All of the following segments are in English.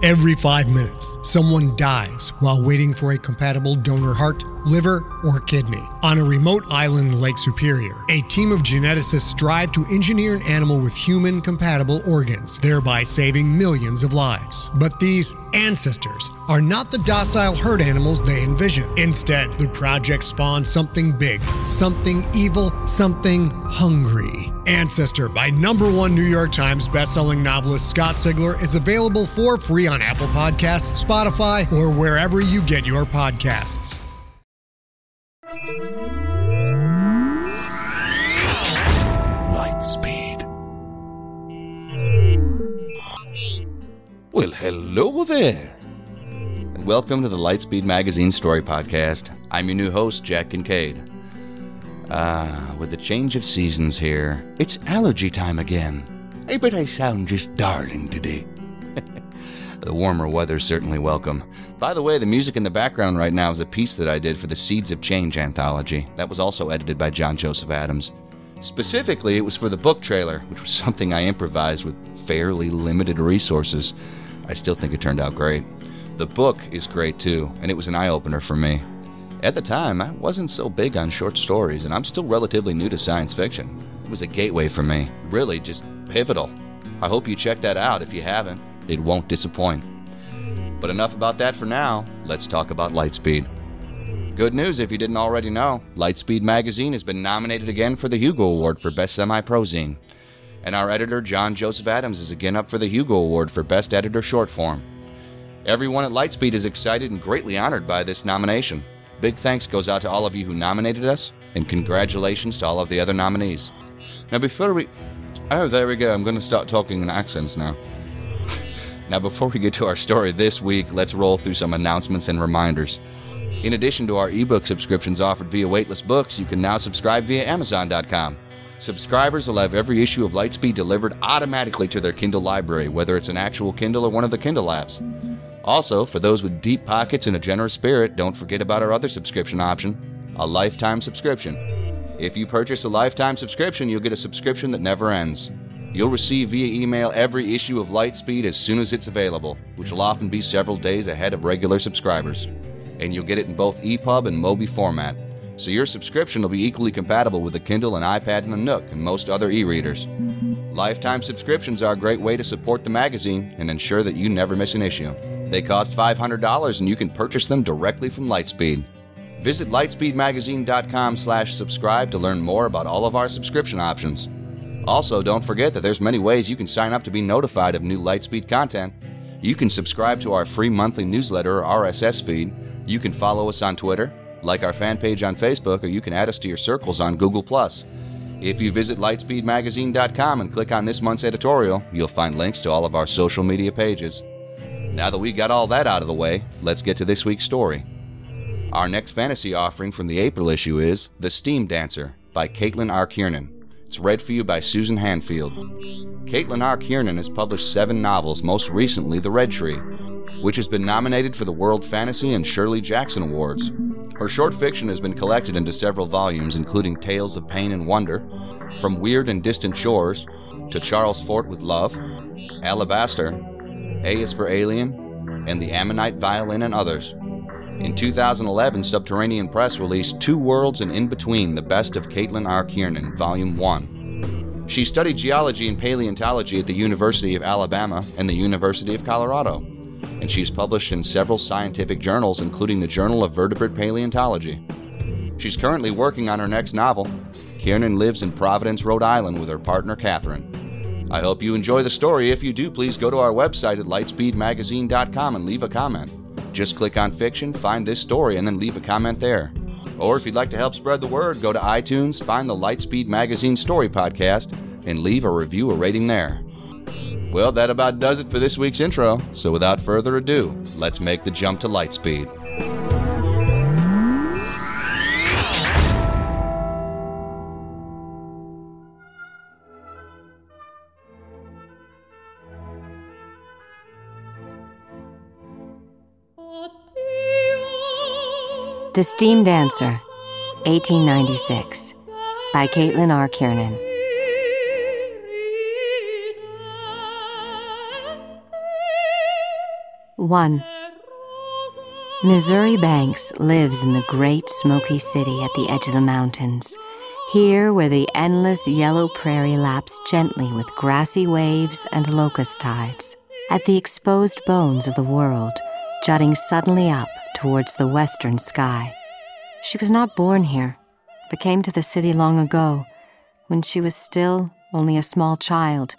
Every five minutes, someone dies while waiting for a compatible donor heart, liver, or kidney. On a remote island in Lake Superior, a team of geneticists strive to engineer an animal with human compatible organs, thereby saving millions of lives. But these ancestors are not the docile herd animals they envision. Instead, the project spawns something big, something evil, something hungry. Ancestor by number one New York Times bestselling novelist Scott Sigler is available for free on Apple Podcasts, Spotify, or wherever you get your podcasts. Light speed. Well, hello there. And welcome to the Lightspeed Magazine Story Podcast. I'm your new host, Jack Kincaid. Ah, with the change of seasons here, it's allergy time again. I bet I sound just darling today. The warmer weather's certainly welcome. By the way, the music in the background right now is a piece that I did for the Seeds of Change anthology. That was also edited by John Joseph Adams. Specifically, it was for the book trailer, which was something I improvised with fairly limited resources. I still think it turned out great. The book is great too, and it was an eye opener for me. At the time, I wasn't so big on short stories, and I'm still relatively new to science fiction. It was a gateway for me, really just pivotal. I hope you check that out if you haven't. It won't disappoint. But enough about that for now. Let's talk about Lightspeed. Good news if you didn't already know Lightspeed Magazine has been nominated again for the Hugo Award for Best Semi Prozine. And our editor, John Joseph Adams, is again up for the Hugo Award for Best Editor Short Form. Everyone at Lightspeed is excited and greatly honored by this nomination. Big thanks goes out to all of you who nominated us, and congratulations to all of the other nominees. Now, before we. Oh, there we go. I'm going to start talking in accents now. Now, before we get to our story this week, let's roll through some announcements and reminders. In addition to our ebook subscriptions offered via Weightless Books, you can now subscribe via Amazon.com. Subscribers will have every issue of Lightspeed delivered automatically to their Kindle library, whether it's an actual Kindle or one of the Kindle apps. Also, for those with deep pockets and a generous spirit, don't forget about our other subscription option a lifetime subscription. If you purchase a lifetime subscription, you'll get a subscription that never ends. You'll receive via email every issue of Lightspeed as soon as it's available, which will often be several days ahead of regular subscribers. And you'll get it in both EPUB and Mobi format, so your subscription will be equally compatible with the Kindle and iPad and the Nook and most other e readers. Lifetime subscriptions are a great way to support the magazine and ensure that you never miss an issue. They cost $500 and you can purchase them directly from Lightspeed. Visit lightspeedmagazine.com slash subscribe to learn more about all of our subscription options. Also, don't forget that there's many ways you can sign up to be notified of new Lightspeed content. You can subscribe to our free monthly newsletter or RSS feed. You can follow us on Twitter, like our fan page on Facebook, or you can add us to your circles on Google+. If you visit lightspeedmagazine.com and click on this month's editorial, you'll find links to all of our social media pages. Now that we got all that out of the way, let's get to this week's story. Our next fantasy offering from the April issue is The Steam Dancer by Caitlin R. Kiernan. It's read for you by Susan Hanfield. Caitlin R. Kiernan has published seven novels, most recently The Red Tree, which has been nominated for the World Fantasy and Shirley Jackson Awards. Her short fiction has been collected into several volumes, including Tales of Pain and Wonder, From Weird and Distant Shores, to Charles Fort with Love, Alabaster, A is for Alien, and The Ammonite Violin and others. In 2011, Subterranean Press released Two Worlds and In Between The Best of Caitlin R. Kiernan, Volume 1. She studied geology and paleontology at the University of Alabama and the University of Colorado, and she's published in several scientific journals, including the Journal of Vertebrate Paleontology. She's currently working on her next novel. Kiernan lives in Providence, Rhode Island with her partner, Catherine. I hope you enjoy the story. If you do, please go to our website at lightspeedmagazine.com and leave a comment. Just click on fiction, find this story, and then leave a comment there. Or if you'd like to help spread the word, go to iTunes, find the Lightspeed Magazine Story Podcast, and leave a review or rating there. Well, that about does it for this week's intro, so without further ado, let's make the jump to Lightspeed. The Steam Dancer, 1896, by Caitlin R. Kiernan. 1. Missouri Banks lives in the great smoky city at the edge of the mountains. Here, where the endless yellow prairie laps gently with grassy waves and locust tides, at the exposed bones of the world, jutting suddenly up towards the western sky. She was not born here, but came to the city long ago, when she was still only a small child,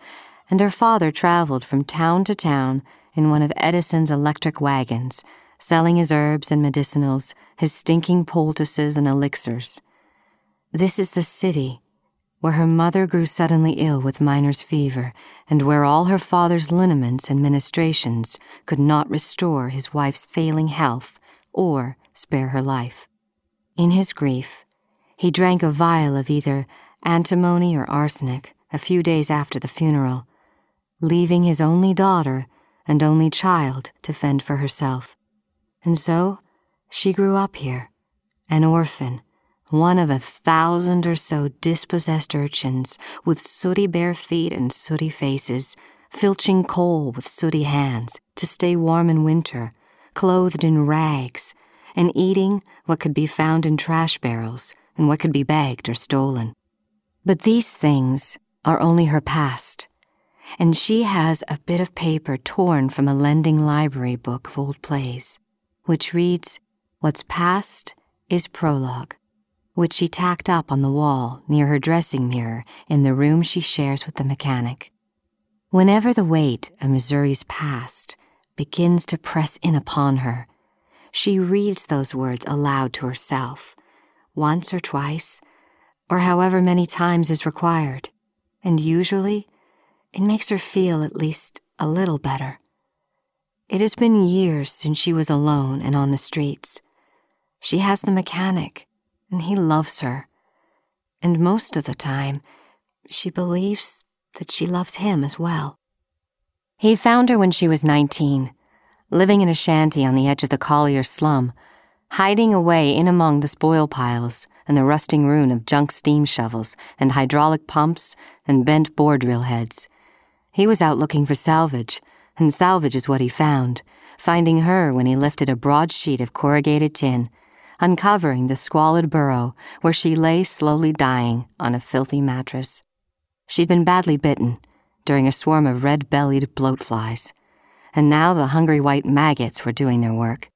and her father traveled from town to town in one of Edison's electric wagons, selling his herbs and medicinals, his stinking poultices and elixirs. This is the city where her mother grew suddenly ill with miner's fever, and where all her father's liniments and ministrations could not restore his wife's failing health or spare her life. In his grief, he drank a vial of either antimony or arsenic a few days after the funeral, leaving his only daughter and only child to fend for herself. And so she grew up here, an orphan one of a thousand or so dispossessed urchins with sooty bare feet and sooty faces, filching coal with sooty hands to stay warm in winter, clothed in rags, and eating what could be found in trash barrels and what could be bagged or stolen. But these things are only her past, and she has a bit of paper torn from a lending library book of old plays, which reads, What's past is prologue which she tacked up on the wall near her dressing mirror in the room she shares with the mechanic. Whenever the weight of Missouri's past begins to press in upon her, she reads those words aloud to herself, once or twice, or however many times is required, and usually it makes her feel at least a little better. It has been years since she was alone and on the streets. She has the mechanic, and he loves her. And most of the time, she believes that she loves him as well. He found her when she was 19, living in a shanty on the edge of the Collier slum, hiding away in among the spoil piles and the rusting ruin of junk steam shovels and hydraulic pumps and bent bore drill heads. He was out looking for salvage, and salvage is what he found, finding her when he lifted a broad sheet of corrugated tin uncovering the squalid burrow where she lay slowly dying on a filthy mattress. She'd been badly bitten during a swarm of red bellied bloat flies, and now the hungry white maggots were doing their work.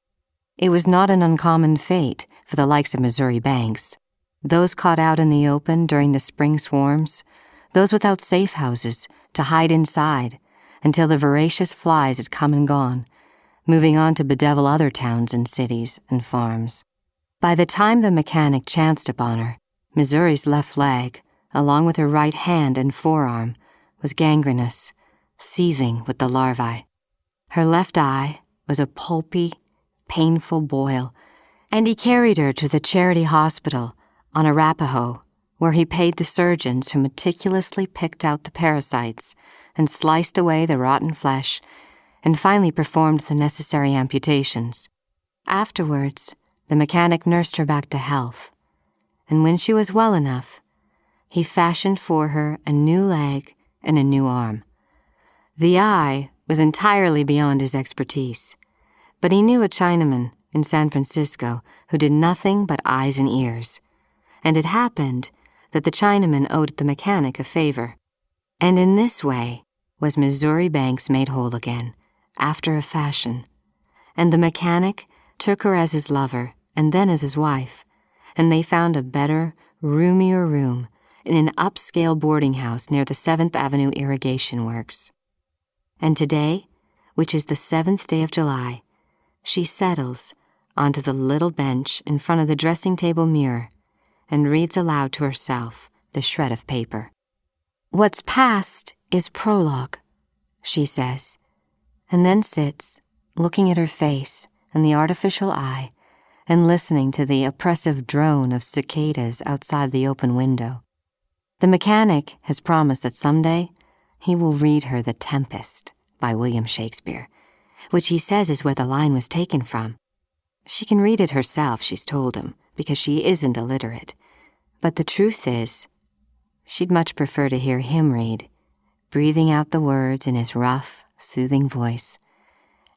It was not an uncommon fate for the likes of Missouri Banks, those caught out in the open during the spring swarms, those without safe houses to hide inside until the voracious flies had come and gone, moving on to bedevil other towns and cities and farms. By the time the mechanic chanced upon her, Missouri's left leg, along with her right hand and forearm, was gangrenous, seething with the larvae. Her left eye was a pulpy, painful boil, and he carried her to the charity hospital on Arapaho, where he paid the surgeons who meticulously picked out the parasites and sliced away the rotten flesh, and finally performed the necessary amputations. Afterwards, the mechanic nursed her back to health, and when she was well enough, he fashioned for her a new leg and a new arm. The eye was entirely beyond his expertise, but he knew a Chinaman in San Francisco who did nothing but eyes and ears, and it happened that the Chinaman owed the mechanic a favor. And in this way was Missouri Banks made whole again, after a fashion, and the mechanic took her as his lover and then as his wife, and they found a better, roomier room in an upscale boarding house near the 7th Avenue Irrigation Works. And today, which is the seventh day of July, she settles onto the little bench in front of the dressing table mirror and reads aloud to herself the shred of paper. What's past is prologue, she says, and then sits, looking at her face and the artificial eye and listening to the oppressive drone of cicadas outside the open window. The mechanic has promised that someday he will read her The Tempest by William Shakespeare, which he says is where the line was taken from. She can read it herself, she's told him, because she isn't illiterate. But the truth is, she'd much prefer to hear him read, breathing out the words in his rough, soothing voice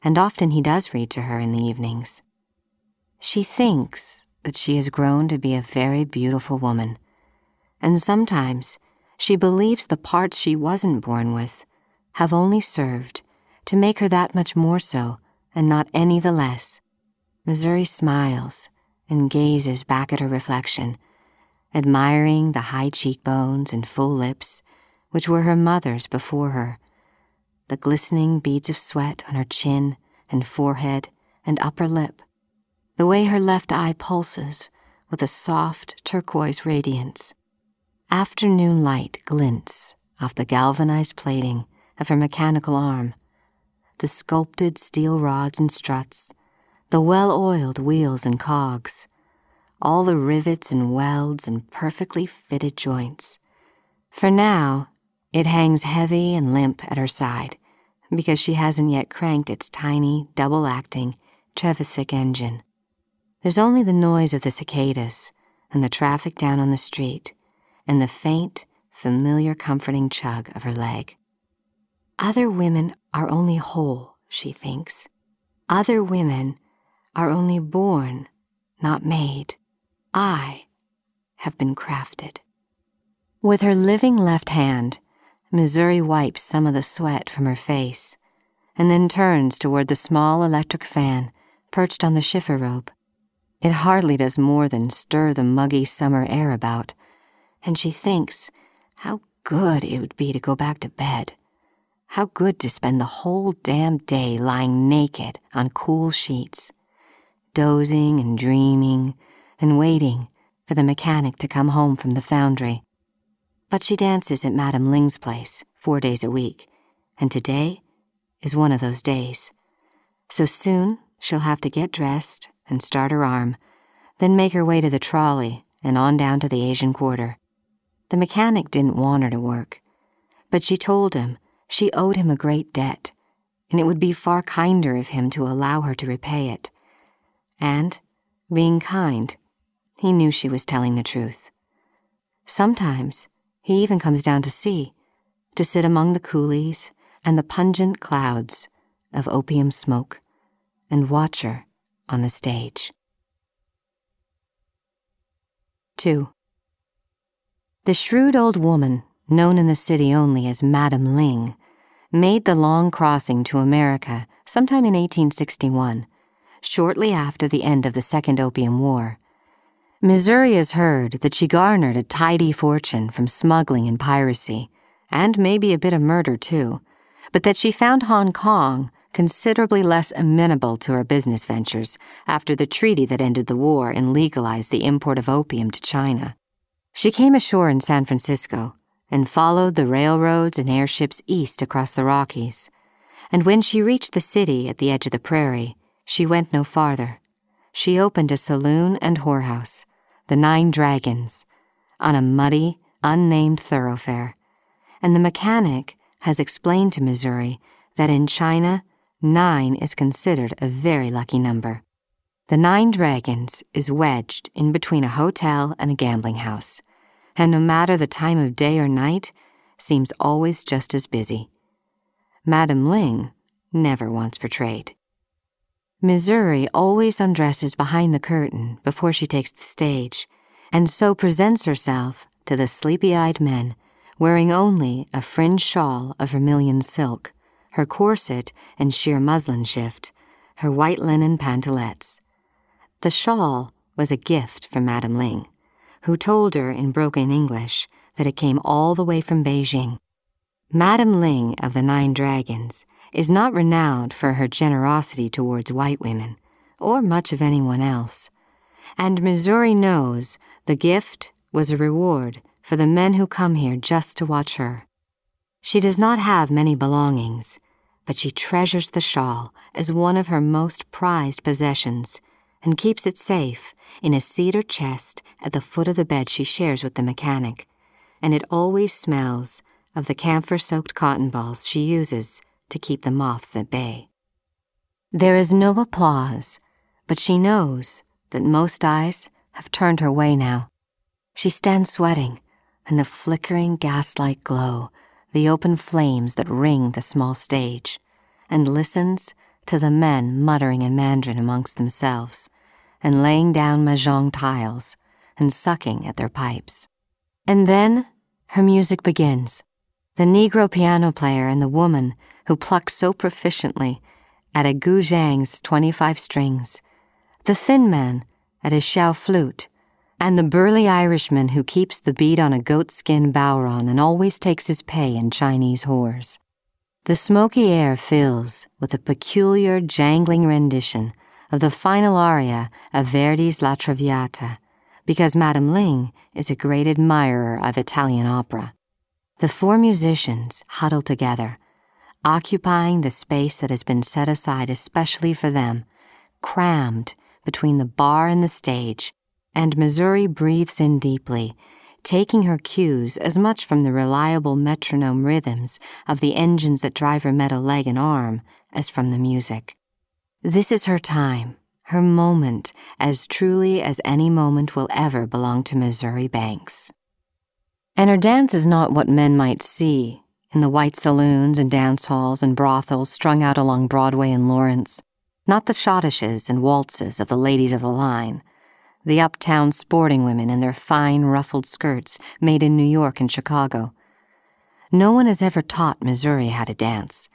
and often he does read to her in the evenings. She thinks that she has grown to be a very beautiful woman, and sometimes she believes the parts she wasn't born with have only served to make her that much more so, and not any the less. Missouri smiles and gazes back at her reflection, admiring the high cheekbones and full lips which were her mother's before her, the glistening beads of sweat on her chin and forehead and upper lip, the way her left eye pulses with a soft turquoise radiance. Afternoon light glints off the galvanized plating of her mechanical arm, the sculpted steel rods and struts, the well oiled wheels and cogs, all the rivets and welds and perfectly fitted joints. For now, it hangs heavy and limp at her side because she hasn't yet cranked its tiny, double acting Trevithick engine. There's only the noise of the cicadas and the traffic down on the street and the faint, familiar, comforting chug of her leg. Other women are only whole, she thinks. Other women are only born, not made. I have been crafted. With her living left hand, Missouri wipes some of the sweat from her face and then turns toward the small electric fan perched on the schiffer. It hardly does more than stir the muggy summer air about, and she thinks how good it would be to go back to bed. How good to spend the whole damn day lying naked on cool sheets, dozing and dreaming and waiting for the mechanic to come home from the foundry. But she dances at Madame Ling's place four days a week, and today is one of those days. So soon she'll have to get dressed and start her arm, then make her way to the trolley and on down to the Asian Quarter. The mechanic didn't want her to work, but she told him she owed him a great debt, and it would be far kinder of him to allow her to repay it. And, being kind, he knew she was telling the truth. Sometimes he even comes down to see, to sit among the coolies and the pungent clouds of opium smoke, and watch her on the stage. 2. The shrewd old woman, known in the city only as Madame Ling, made the long crossing to America sometime in 1861, shortly after the end of the Second Opium War. Missouri has heard that she garnered a tidy fortune from smuggling and piracy, and maybe a bit of murder too, but that she found Hong Kong considerably less amenable to her business ventures after the treaty that ended the war and legalized the import of opium to China. She came ashore in San Francisco and followed the railroads and airships east across the Rockies. And when she reached the city at the edge of the prairie, she went no farther. She opened a saloon and whorehouse, the Nine Dragons, on a muddy, unnamed thoroughfare. And the mechanic has explained to Missouri that in China, nine is considered a very lucky number. The Nine Dragons is wedged in between a hotel and a gambling house, and no matter the time of day or night, seems always just as busy. Madame Ling never wants for trade. Missouri always undresses behind the curtain before she takes the stage, and so presents herself to the sleepy eyed men, wearing only a fringed shawl of vermilion silk her corset and sheer muslin shift, her white linen pantalettes. The shawl was a gift from Madame Ling, who told her in broken English that it came all the way from Beijing. Madame Ling of the Nine Dragons is not renowned for her generosity towards white women, or much of anyone else. And Missouri knows the gift was a reward for the men who come here just to watch her. She does not have many belongings, but she treasures the shawl as one of her most prized possessions and keeps it safe in a cedar chest at the foot of the bed she shares with the mechanic, and it always smells of the camphor soaked cotton balls she uses to keep the moths at bay. There is no applause, but she knows that most eyes have turned her way now. She stands sweating, and the flickering gaslight glow the open flames that ring the small stage, and listens to the men muttering in Mandarin amongst themselves, and laying down mahjong tiles, and sucking at their pipes. And then her music begins. The Negro piano player and the woman who plucks so proficiently at a guzheng's 25 strings, the thin man at his xiao flute, and the burly Irishman who keeps the beat on a goatskin bodhrán and always takes his pay in Chinese whores. The smoky air fills with a peculiar jangling rendition of the final aria of Verdi's La Traviata, because Madame Ling is a great admirer of Italian opera. The four musicians huddle together, occupying the space that has been set aside especially for them, crammed between the bar and the stage, and Missouri breathes in deeply, taking her cues as much from the reliable metronome rhythms of the engines that drive her metal leg and arm as from the music. This is her time, her moment, as truly as any moment will ever belong to Missouri Banks. And her dance is not what men might see in the white saloons and dance halls and brothels strung out along Broadway and Lawrence not the schottisches and waltzes of the ladies of the line, the uptown sporting women in their fine ruffled skirts made in New York and Chicago. No one has ever taught Missouri how to dance,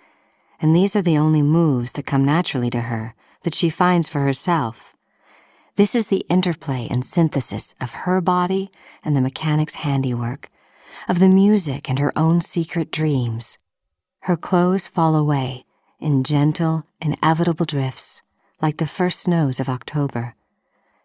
and these are the only moves that come naturally to her that she finds for herself. This is the interplay and synthesis of her body and the mechanic's handiwork, of the music and her own secret dreams. Her clothes fall away in gentle, inevitable drifts, like the first snows of October.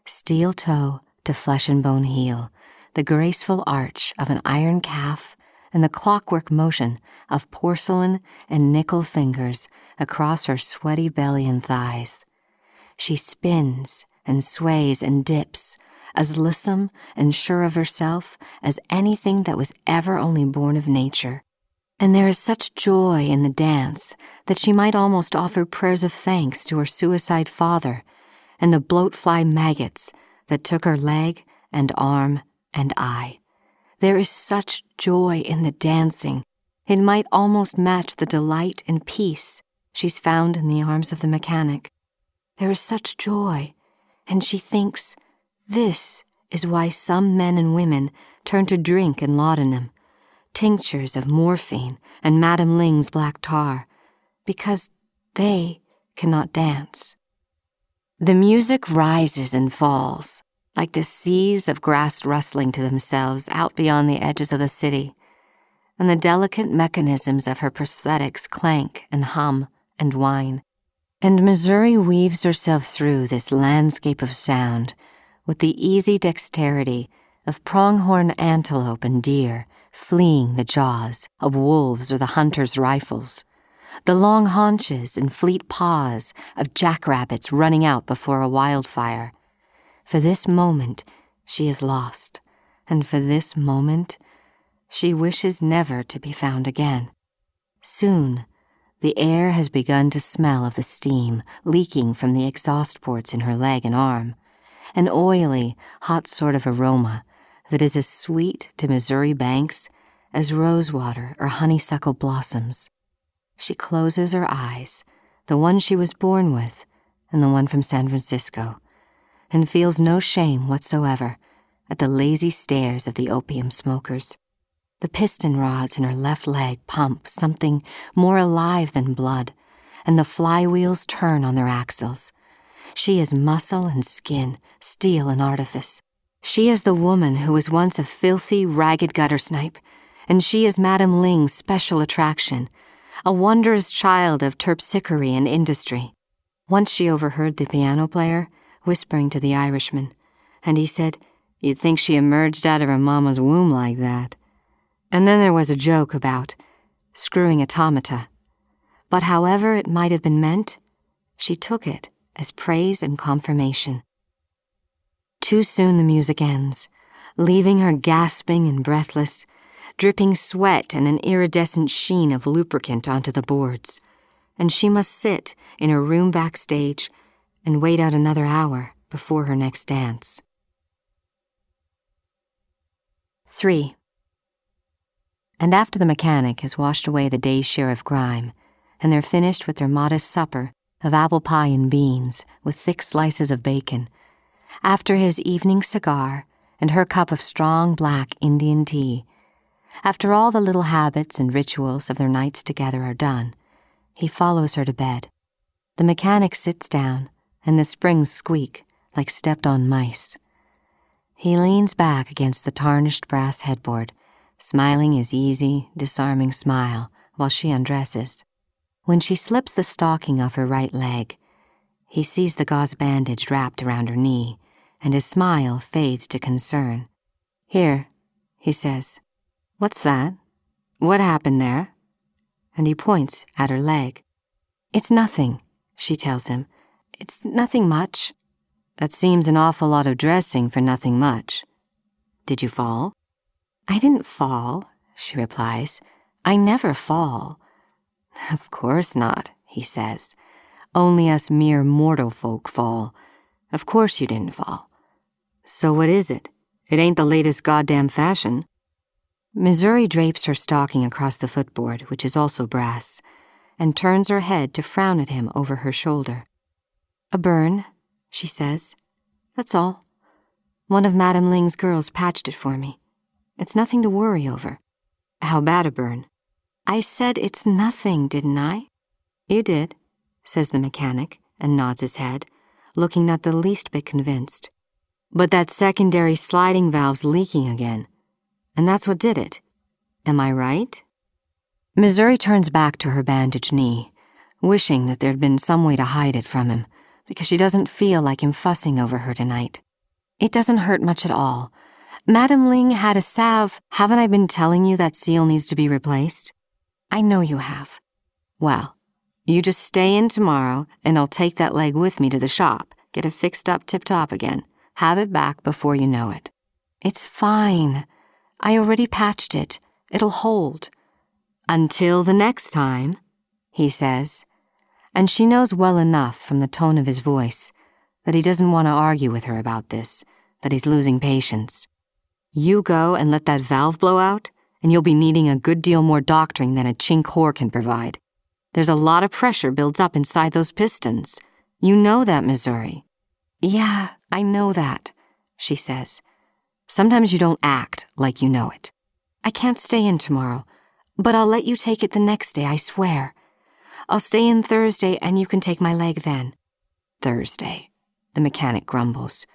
Steel toe to flesh and bone heel, the graceful arch of an iron calf, and the clockwork motion of porcelain and nickel fingers across her sweaty belly and thighs. She spins and sways and dips, as lissome and sure of herself as anything that was ever only born of nature and there is such joy in the dance that she might almost offer prayers of thanks to her suicide father and the bloatfly maggots that took her leg and arm and eye. There is such joy in the dancing, it might almost match the delight and peace she's found in the arms of the mechanic. There is such joy, and she thinks this is why some men and women turn to drink and laudanum tinctures of morphine and Madame Ling's black tar, because they cannot dance. The music rises and falls, like the seas of grass rustling to themselves out beyond the edges of the city, and the delicate mechanisms of her prosthetics clank and hum and whine. And Missouri weaves herself through this landscape of sound with the easy dexterity of pronghorn antelope and deer fleeing the jaws of wolves or the hunter's rifles, the long haunches and fleet paws of jackrabbits running out before a wildfire. For this moment, she is lost, and for this moment, she wishes never to be found again. Soon, the air has begun to smell of the steam leaking from the exhaust ports in her leg and arm, an oily, hot sort of aroma that is as sweet to Missouri Banks as rosewater or honeysuckle blossoms. She closes her eyes, the one she was born with and the one from San Francisco, and feels no shame whatsoever at the lazy stares of the opium smokers. The piston rods in her left leg pump something more alive than blood, and the flywheels turn on their axles. She is muscle and skin, steel and artifice. She is the woman who was once a filthy, ragged gutter snipe, and she is Madame Ling's special attraction, a wondrous child of terpsichore and industry. Once she overheard the piano player whispering to the Irishman, and he said, You'd think she emerged out of her mamma's womb like that. And then there was a joke about screwing automata. But however it might have been meant, she took it as praise and confirmation. Too soon the music ends, leaving her gasping and breathless, dripping sweat and an iridescent sheen of lubricant onto the boards. And she must sit in her room backstage and wait out another hour before her next dance. 3. And after the mechanic has washed away the day's share of grime, and they're finished with their modest supper, of apple pie and beans with thick slices of bacon, after his evening cigar and her cup of strong black Indian tea, after all the little habits and rituals of their nights together are done, he follows her to bed. The mechanic sits down, and the springs squeak like stepped on mice. He leans back against the tarnished brass headboard, smiling his easy, disarming smile while she undresses. When she slips the stocking off her right leg, he sees the gauze bandage wrapped around her knee, and his smile fades to concern. Here, he says. What's that? What happened there? And he points at her leg. It's nothing, she tells him. It's nothing much. That seems an awful lot of dressing for nothing much. Did you fall? I didn't fall, she replies. I never fall. Of course not, he says. Only us mere mortal folk fall. Of course you didn't fall. So what is it? It ain't the latest goddamn fashion. Missouri drapes her stocking across the footboard, which is also brass, and turns her head to frown at him over her shoulder. A burn, she says. That's all. One of Madame Ling's girls patched it for me. It's nothing to worry over. How bad a burn? I said it's nothing, didn't I? You did, says the mechanic, and nods his head, looking not the least bit convinced. But that secondary sliding valve's leaking again. And that's what did it. Am I right? Missouri turns back to her bandaged knee, wishing that there'd been some way to hide it from him, because she doesn't feel like him fussing over her tonight. It doesn't hurt much at all. Madam Ling had a salve. Haven't I been telling you that seal needs to be replaced? I know you have. Well, you just stay in tomorrow, and I'll take that leg with me to the shop, get it fixed up tip top again, have it back before you know it. It's fine. I already patched it. It'll hold. Until the next time, he says, and she knows well enough from the tone of his voice that he doesn't want to argue with her about this, that he's losing patience. You go and let that valve blow out, and you'll be needing a good deal more doctoring than a chink whore can provide. There's a lot of pressure builds up inside those pistons. You know that, Missouri. Yeah, I know that, she says. Sometimes you don't act like you know it. I can't stay in tomorrow, but I'll let you take it the next day, I swear. I'll stay in Thursday and you can take my leg then. Thursday, the mechanic grumbles.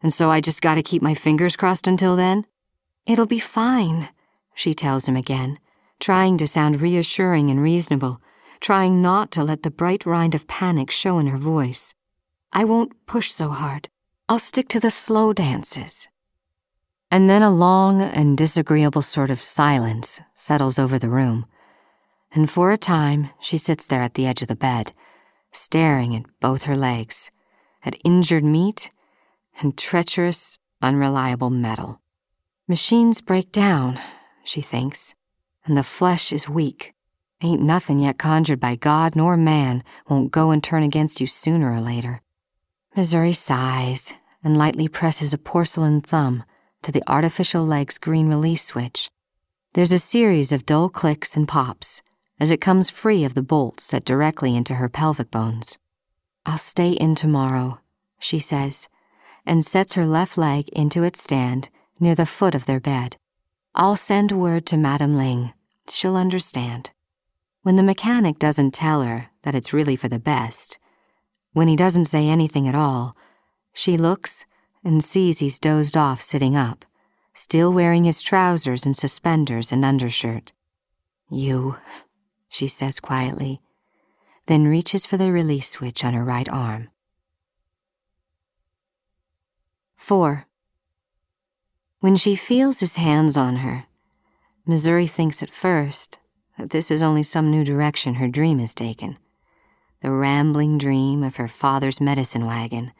And so I just gotta keep my fingers crossed until then? It'll be fine, she tells him again, trying to sound reassuring and reasonable, trying not to let the bright rind of panic show in her voice. I won't push so hard. I'll stick to the slow dances. And then a long and disagreeable sort of silence settles over the room. And for a time, she sits there at the edge of the bed, staring at both her legs, at injured meat and treacherous, unreliable metal. Machines break down, she thinks, and the flesh is weak. Ain't nothing yet conjured by God nor man won't go and turn against you sooner or later. Missouri sighs and lightly presses a porcelain thumb to the artificial leg's green release switch. There's a series of dull clicks and pops as it comes free of the bolts set directly into her pelvic bones. I'll stay in tomorrow, she says, and sets her left leg into its stand near the foot of their bed. I'll send word to Madame Ling. She'll understand. When the mechanic doesn't tell her that it's really for the best, when he doesn't say anything at all, she looks and sees he's dozed off sitting up, still wearing his trousers and suspenders and undershirt. You, she says quietly, then reaches for the release switch on her right arm. 4. When she feels his hands on her, Missouri thinks at first that this is only some new direction her dream has taken. The rambling dream of her father's medicine wagon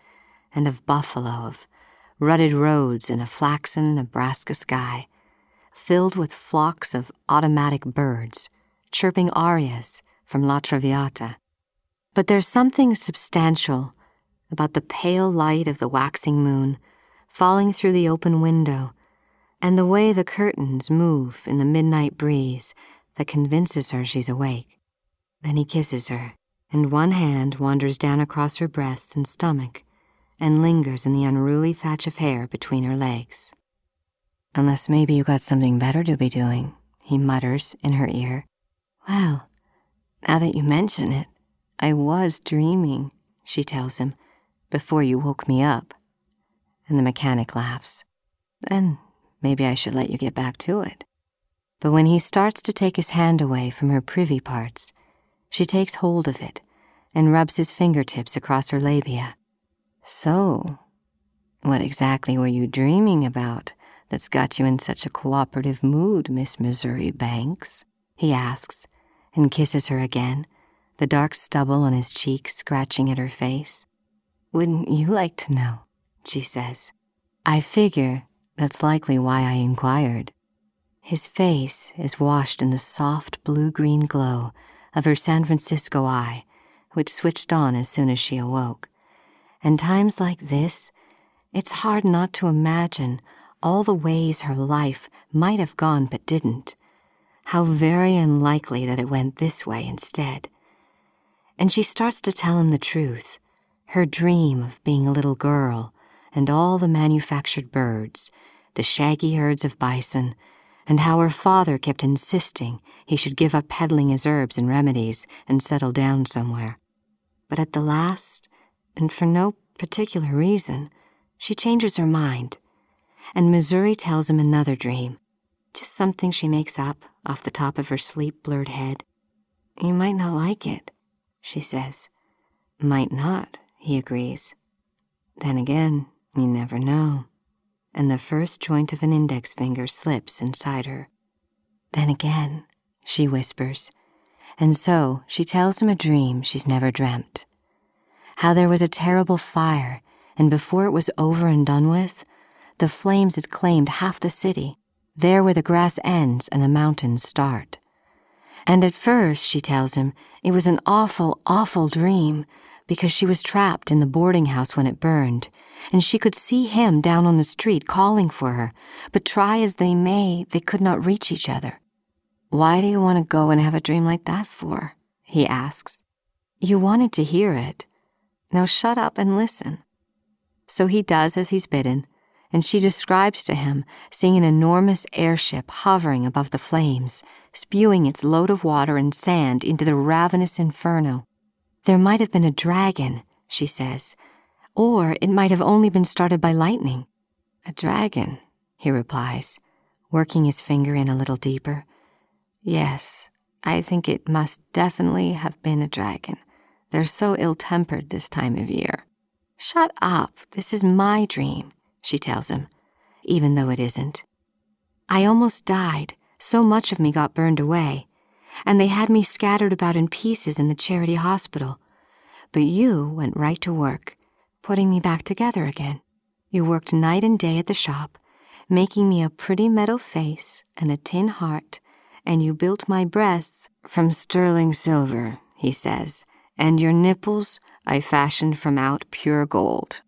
and of Buffalo, of rutted roads in a flaxen Nebraska sky, filled with flocks of automatic birds chirping arias from La Traviata. But there's something substantial about the pale light of the waxing moon falling through the open window and the way the curtains move in the midnight breeze that convinces her she's awake. Then he kisses her, and one hand wanders down across her breasts and stomach and lingers in the unruly thatch of hair between her legs. Unless maybe you got something better to be doing, he mutters in her ear. Well, now that you mention it, I was dreaming, she tells him, before you woke me up. And the mechanic laughs. Then maybe I should let you get back to it. But when he starts to take his hand away from her privy parts, she takes hold of it and rubs his fingertips across her labia. So, what exactly were you dreaming about that's got you in such a cooperative mood, Miss Missouri Banks? He asks and kisses her again, the dark stubble on his cheek scratching at her face. Wouldn't you like to know? She says. I figure that's likely why I inquired. His face is washed in the soft blue green glow of her San Francisco eye, which switched on as soon as she awoke. And times like this, it's hard not to imagine all the ways her life might have gone but didn't. How very unlikely that it went this way instead. And she starts to tell him the truth her dream of being a little girl and all the manufactured birds, the shaggy herds of bison, and how her father kept insisting he should give up peddling his herbs and remedies and settle down somewhere. But at the last, and for no particular reason, she changes her mind, and Missouri tells him another dream, just something she makes up off the top of her sleep blurred head. You might not like it, she says. Might not, he agrees. Then again, you never know. And the first joint of an index finger slips inside her. Then again, she whispers. And so she tells him a dream she's never dreamt. How there was a terrible fire, and before it was over and done with, the flames had claimed half the city, there where the grass ends and the mountains start. And at first, she tells him, it was an awful, awful dream because she was trapped in the boarding house when it burned, and she could see him down on the street calling for her, but try as they may, they could not reach each other. Why do you want to go and have a dream like that for? he asks. You wanted to hear it. Now shut up and listen. So he does as he's bidden, and she describes to him seeing an enormous airship hovering above the flames, spewing its load of water and sand into the ravenous inferno. There might have been a dragon, she says, or it might have only been started by lightning. A dragon, he replies, working his finger in a little deeper. Yes, I think it must definitely have been a dragon. They're so ill tempered this time of year. Shut up, this is my dream, she tells him, even though it isn't. I almost died, so much of me got burned away, and they had me scattered about in pieces in the charity hospital. But you went right to work, putting me back together again. You worked night and day at the shop, making me a pretty metal face and a tin heart and you built my breasts from sterling silver, he says, and your nipples I fashioned from out pure gold.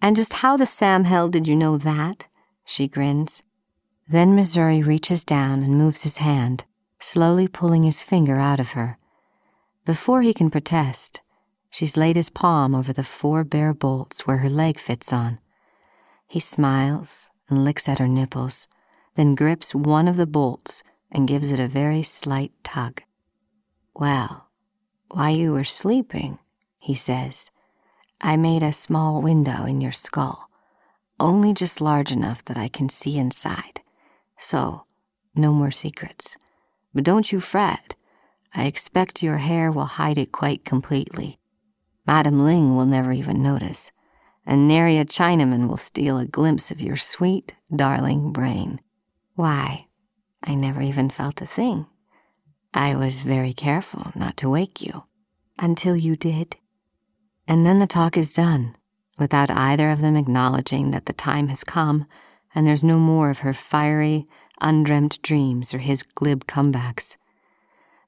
And just how the Sam hell did you know that? She grins. Then Missouri reaches down and moves his hand, slowly pulling his finger out of her. Before he can protest, she's laid his palm over the four bare bolts where her leg fits on. He smiles and licks at her nipples, then grips one of the bolts and gives it a very slight tug. Well, while you were sleeping, he says, I made a small window in your skull, only just large enough that I can see inside. So, no more secrets. But don't you fret. I expect your hair will hide it quite completely. Madam Ling will never even notice, and nary a Chinaman will steal a glimpse of your sweet, darling brain. Why, I never even felt a thing. I was very careful not to wake you until you did. And then the talk is done, without either of them acknowledging that the time has come and there's no more of her fiery, undreamt dreams or his glib comebacks.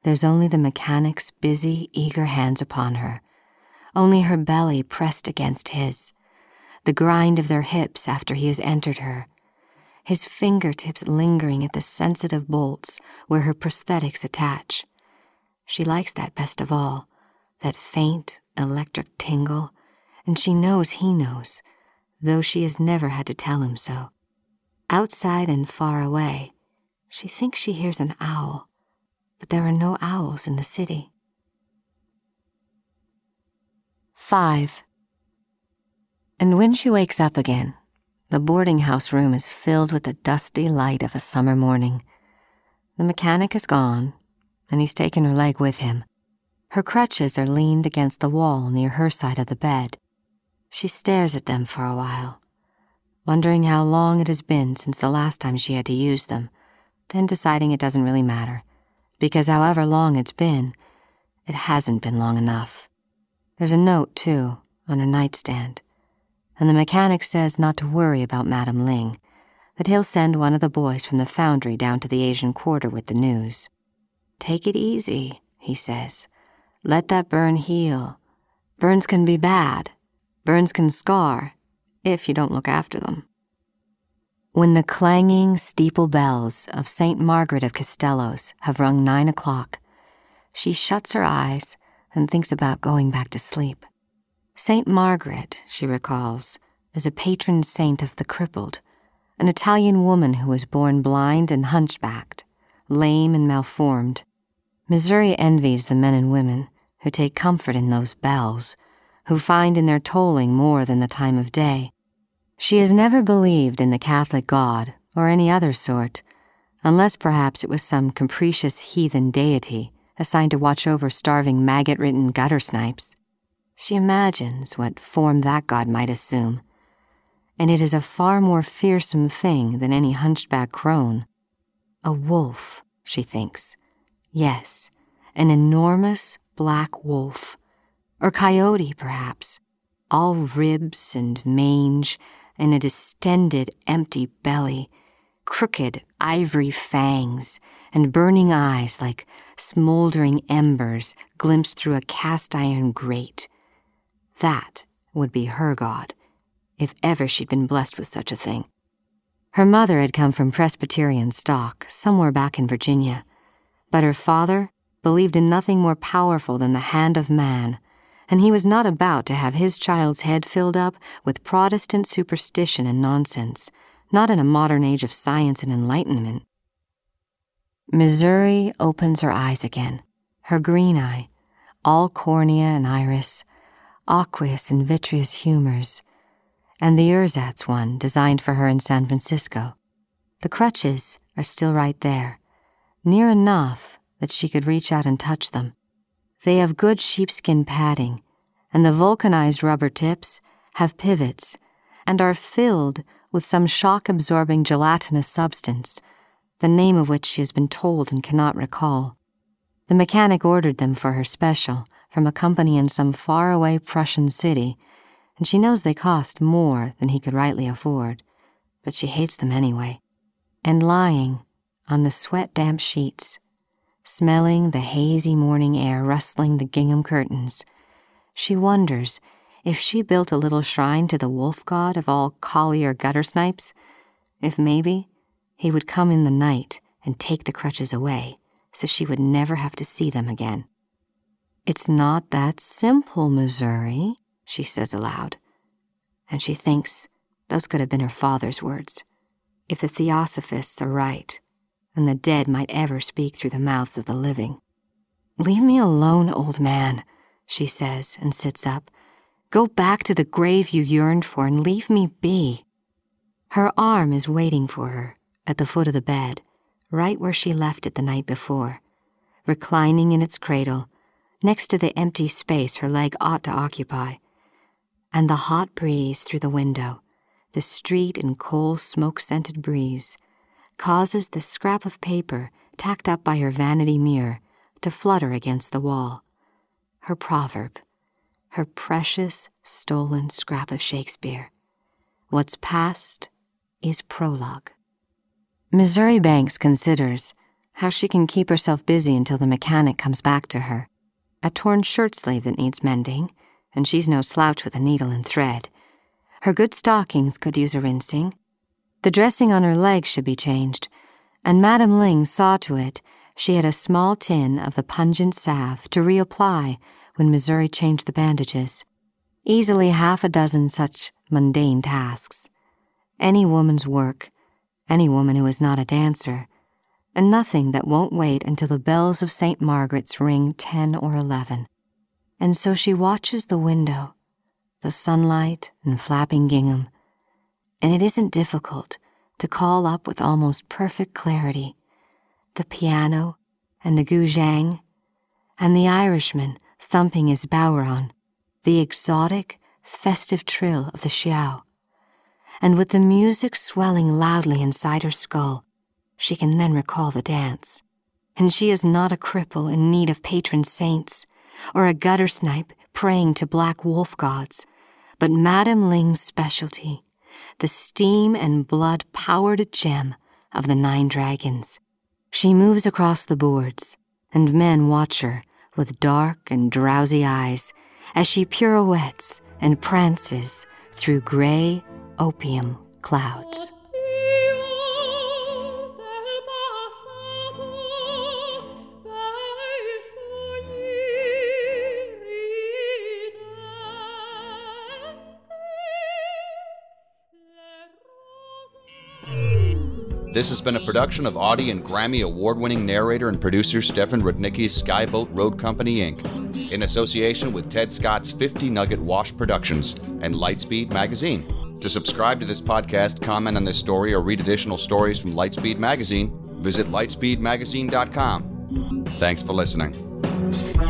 There's only the mechanic's busy, eager hands upon her, only her belly pressed against his, the grind of their hips after he has entered her, his fingertips lingering at the sensitive bolts where her prosthetics attach. She likes that best of all, that faint electric tingle, and she knows he knows, though she has never had to tell him so. Outside and far away, she thinks she hears an owl, but there are no owls in the city. 5. And when she wakes up again, the boarding house room is filled with the dusty light of a summer morning. The mechanic is gone, and he's taken her leg with him. Her crutches are leaned against the wall near her side of the bed. She stares at them for a while, wondering how long it has been since the last time she had to use them, then deciding it doesn't really matter, because however long it's been, it hasn't been long enough. There's a note, too, on her nightstand, and the mechanic says not to worry about Madame Ling, that he'll send one of the boys from the foundry down to the Asian quarter with the news. Take it easy, he says. Let that burn heal. Burns can be bad. Burns can scar, if you don't look after them. When the clanging steeple bells of St. Margaret of Castello's have rung nine o'clock, she shuts her eyes and thinks about going back to sleep. St. Margaret, she recalls, is a patron saint of the crippled, an Italian woman who was born blind and hunchbacked, lame and malformed, Missouri envies the men and women who take comfort in those bells, who find in their tolling more than the time of day. She has never believed in the Catholic God or any other sort, unless perhaps it was some capricious heathen deity assigned to watch over starving maggot ridden gutter snipes. She imagines what form that god might assume, and it is a far more fearsome thing than any hunchback crone. A wolf, she thinks Yes, an enormous black wolf, or coyote, perhaps, all ribs and mange and a distended, empty belly, crooked ivory fangs, and burning eyes like smoldering embers glimpsed through a cast iron grate. That would be her God, if ever she'd been blessed with such a thing. Her mother had come from Presbyterian stock, somewhere back in Virginia but her father believed in nothing more powerful than the hand of man, and he was not about to have his child's head filled up with Protestant superstition and nonsense, not in a modern age of science and enlightenment. Missouri opens her eyes again, her green eye, all cornea and iris, aqueous and vitreous humors, and the ersatz one designed for her in San Francisco. The crutches are still right there, near enough that she could reach out and touch them. They have good sheepskin padding, and the vulcanized rubber tips have pivots and are filled with some shock absorbing gelatinous substance, the name of which she has been told and cannot recall. The mechanic ordered them for her special from a company in some faraway Prussian city, and she knows they cost more than he could rightly afford, but she hates them anyway. And lying, on the sweat damp sheets, smelling the hazy morning air rustling the gingham curtains. She wonders if she built a little shrine to the wolf god of all collier gutter snipes, if maybe he would come in the night and take the crutches away so she would never have to see them again. It's not that simple, Missouri, she says aloud. And she thinks those could have been her father's words. If the theosophists are right, and the dead might ever speak through the mouths of the living. Leave me alone, old man, she says and sits up. Go back to the grave you yearned for and leave me be. Her arm is waiting for her at the foot of the bed, right where she left it the night before, reclining in its cradle, next to the empty space her leg ought to occupy. And the hot breeze through the window, the street and coal smoke scented breeze, causes the scrap of paper tacked up by her vanity mirror to flutter against the wall. Her proverb, her precious stolen scrap of Shakespeare. What's past is prologue. Missouri Banks considers how she can keep herself busy until the mechanic comes back to her. A torn shirt sleeve that needs mending, and she's no slouch with a needle and thread. Her good stockings could use a rinsing, the dressing on her legs should be changed, and Madame Ling saw to it she had a small tin of the pungent salve to reapply when Missouri changed the bandages. Easily half a dozen such mundane tasks. Any woman's work, any woman who is not a dancer, and nothing that won't wait until the bells of St. Margaret's ring ten or eleven. And so she watches the window, the sunlight and flapping gingham, and it isn't difficult to call up with almost perfect clarity the piano and the guzheng and the Irishman thumping his bodhrán, the exotic, festive trill of the xiao. And with the music swelling loudly inside her skull, she can then recall the dance. And she is not a cripple in need of patron saints, or a gutter snipe praying to black wolf gods, but Madame Ling's specialty, the steam and blood powered gem of the Nine Dragons. She moves across the boards, and men watch her with dark and drowsy eyes as she pirouettes and prances through gray opium clouds. This has been a production of Audie and Grammy award winning narrator and producer Stefan Rudnicki's Skyboat Road Company, Inc., in association with Ted Scott's 50 Nugget Wash Productions and Lightspeed Magazine. To subscribe to this podcast, comment on this story, or read additional stories from Lightspeed Magazine, visit lightspeedmagazine.com. Thanks for listening.